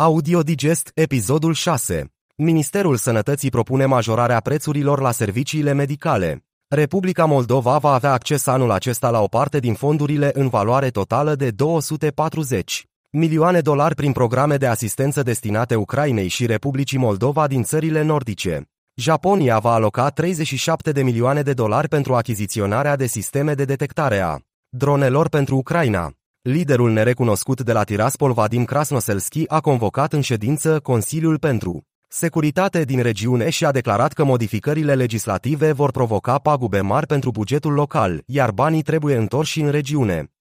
Audio Digest, episodul 6. Ministerul Sănătății propune majorarea prețurilor la serviciile medicale. Republica Moldova va avea acces anul acesta la o parte din fondurile în valoare totală de 240 milioane dolari prin programe de asistență destinate Ucrainei și Republicii Moldova din țările nordice. Japonia va aloca 37 de milioane de dolari pentru achiziționarea de sisteme de detectare a dronelor pentru Ucraina. Liderul nerecunoscut de la Tiraspol, Vadim Krasnoselski, a convocat în ședință Consiliul pentru Securitate din regiune și a declarat că modificările legislative vor provoca pagube mari pentru bugetul local, iar banii trebuie întorși în regiune.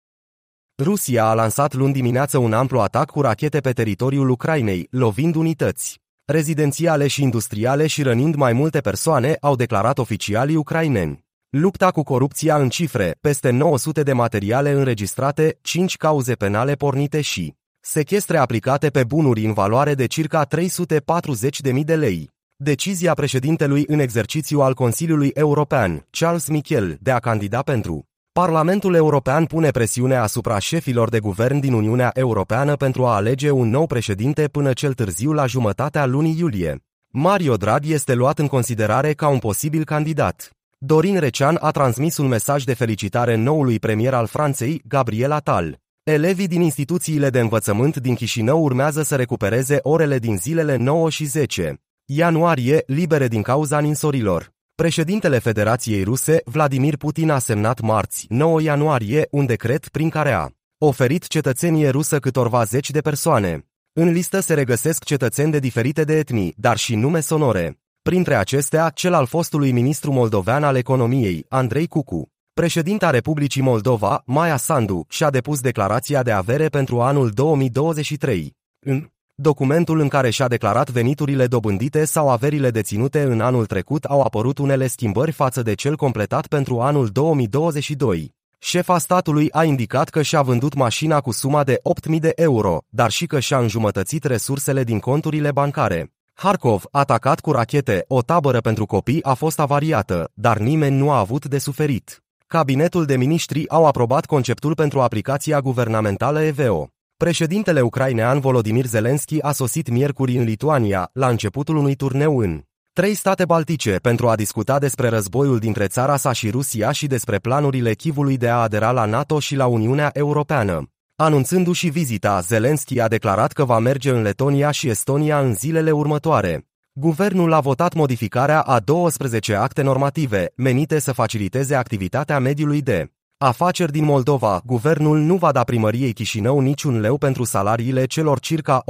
Rusia a lansat luni dimineață un amplu atac cu rachete pe teritoriul Ucrainei, lovind unități rezidențiale și industriale și rănind mai multe persoane, au declarat oficialii ucraineni. Lupta cu corupția în cifre, peste 900 de materiale înregistrate, 5 cauze penale pornite și sechestre aplicate pe bunuri în valoare de circa 340.000 de lei. Decizia președintelui în exercițiu al Consiliului European, Charles Michel, de a candida pentru Parlamentul European pune presiune asupra șefilor de guvern din Uniunea Europeană pentru a alege un nou președinte până cel târziu la jumătatea lunii iulie. Mario Draghi este luat în considerare ca un posibil candidat. Dorin Recean a transmis un mesaj de felicitare noului premier al Franței, Gabriel Attal. Elevii din instituțiile de învățământ din Chișinău urmează să recupereze orele din zilele 9 și 10 ianuarie, libere din cauza ninsorilor. Președintele Federației Ruse, Vladimir Putin, a semnat marți, 9 ianuarie, un decret prin care a oferit cetățenie rusă câtorva zeci de persoane. În listă se regăsesc cetățeni de diferite de etnii, dar și nume sonore. Printre acestea, cel al fostului ministru moldovean al economiei, Andrei Cucu. Președinta Republicii Moldova, Maia Sandu, și-a depus declarația de avere pentru anul 2023. În documentul în care și-a declarat veniturile dobândite sau averile deținute în anul trecut au apărut unele schimbări față de cel completat pentru anul 2022. Șefa statului a indicat că și-a vândut mașina cu suma de 8.000 de euro, dar și că și-a înjumătățit resursele din conturile bancare. Harkov, atacat cu rachete, o tabără pentru copii a fost avariată, dar nimeni nu a avut de suferit. Cabinetul de miniștri au aprobat conceptul pentru aplicația guvernamentală EVO. Președintele ucrainean Volodimir Zelensky a sosit miercuri în Lituania, la începutul unui turneu în trei state baltice, pentru a discuta despre războiul dintre țara sa și Rusia și despre planurile Chivului de a adera la NATO și la Uniunea Europeană. Anunțându-și vizita, Zelensky a declarat că va merge în Letonia și Estonia în zilele următoare. Guvernul a votat modificarea a 12 acte normative, menite să faciliteze activitatea mediului de afaceri din Moldova. Guvernul nu va da primăriei Chișinău niciun leu pentru salariile celor circa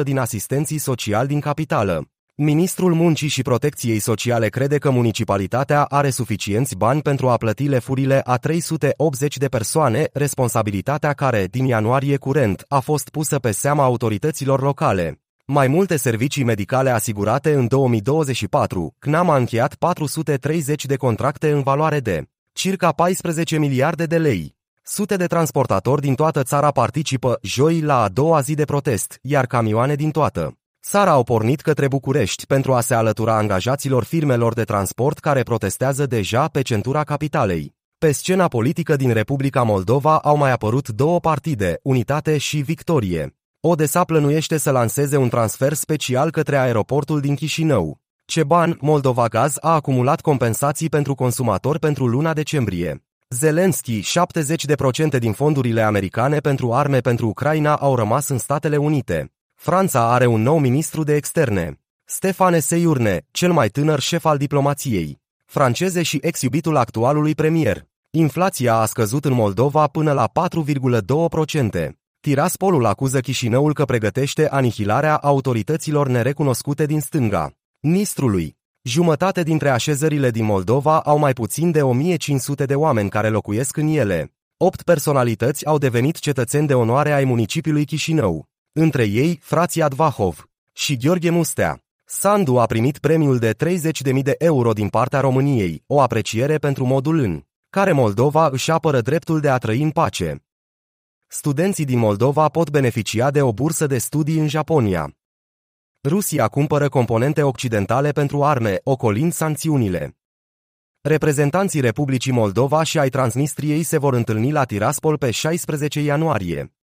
18% din asistenții sociali din capitală. Ministrul Muncii și Protecției Sociale crede că municipalitatea are suficienți bani pentru a plăti lefurile a 380 de persoane, responsabilitatea care, din ianuarie curent, a fost pusă pe seama autorităților locale. Mai multe servicii medicale asigurate în 2024, CNAM a încheiat 430 de contracte în valoare de circa 14 miliarde de lei. Sute de transportatori din toată țara participă joi la a doua zi de protest, iar camioane din toată țara au pornit către București pentru a se alătura angajaților firmelor de transport care protestează deja pe centura capitalei. Pe scena politică din Republica Moldova au mai apărut două partide, Unitate și Victorie. Odessa plănuiește să lanseze un transfer special către aeroportul din Chișinău. Ceban, Moldova Gaz, a acumulat compensații pentru consumatori pentru luna decembrie. Zelensky, 70% din fondurile americane pentru arme pentru Ucraina au rămas în Statele Unite. Franța are un nou ministru de externe. Stefane Seiurne, cel mai tânăr șef al diplomației. Franceze și ex-iubitul actualului premier. Inflația a scăzut în Moldova până la 4,2%. Tiraspolul acuză Chișinăul că pregătește anihilarea autorităților nerecunoscute din stânga. Nistrului. Jumătate dintre așezările din Moldova au mai puțin de 1500 de oameni care locuiesc în ele. Opt personalități au devenit cetățeni de onoare ai municipiului Chișinău. Între ei, frații Advahov și Gheorghe Mustea. Sandu a primit premiul de 30.000 de euro din partea României, o apreciere pentru modul în care Moldova își apără dreptul de a trăi în pace. Studenții din Moldova pot beneficia de o bursă de studii în Japonia. Rusia cumpără componente occidentale pentru arme, ocolind sancțiunile. Reprezentanții Republicii Moldova și ai Transnistriei se vor întâlni la Tiraspol pe 16 ianuarie.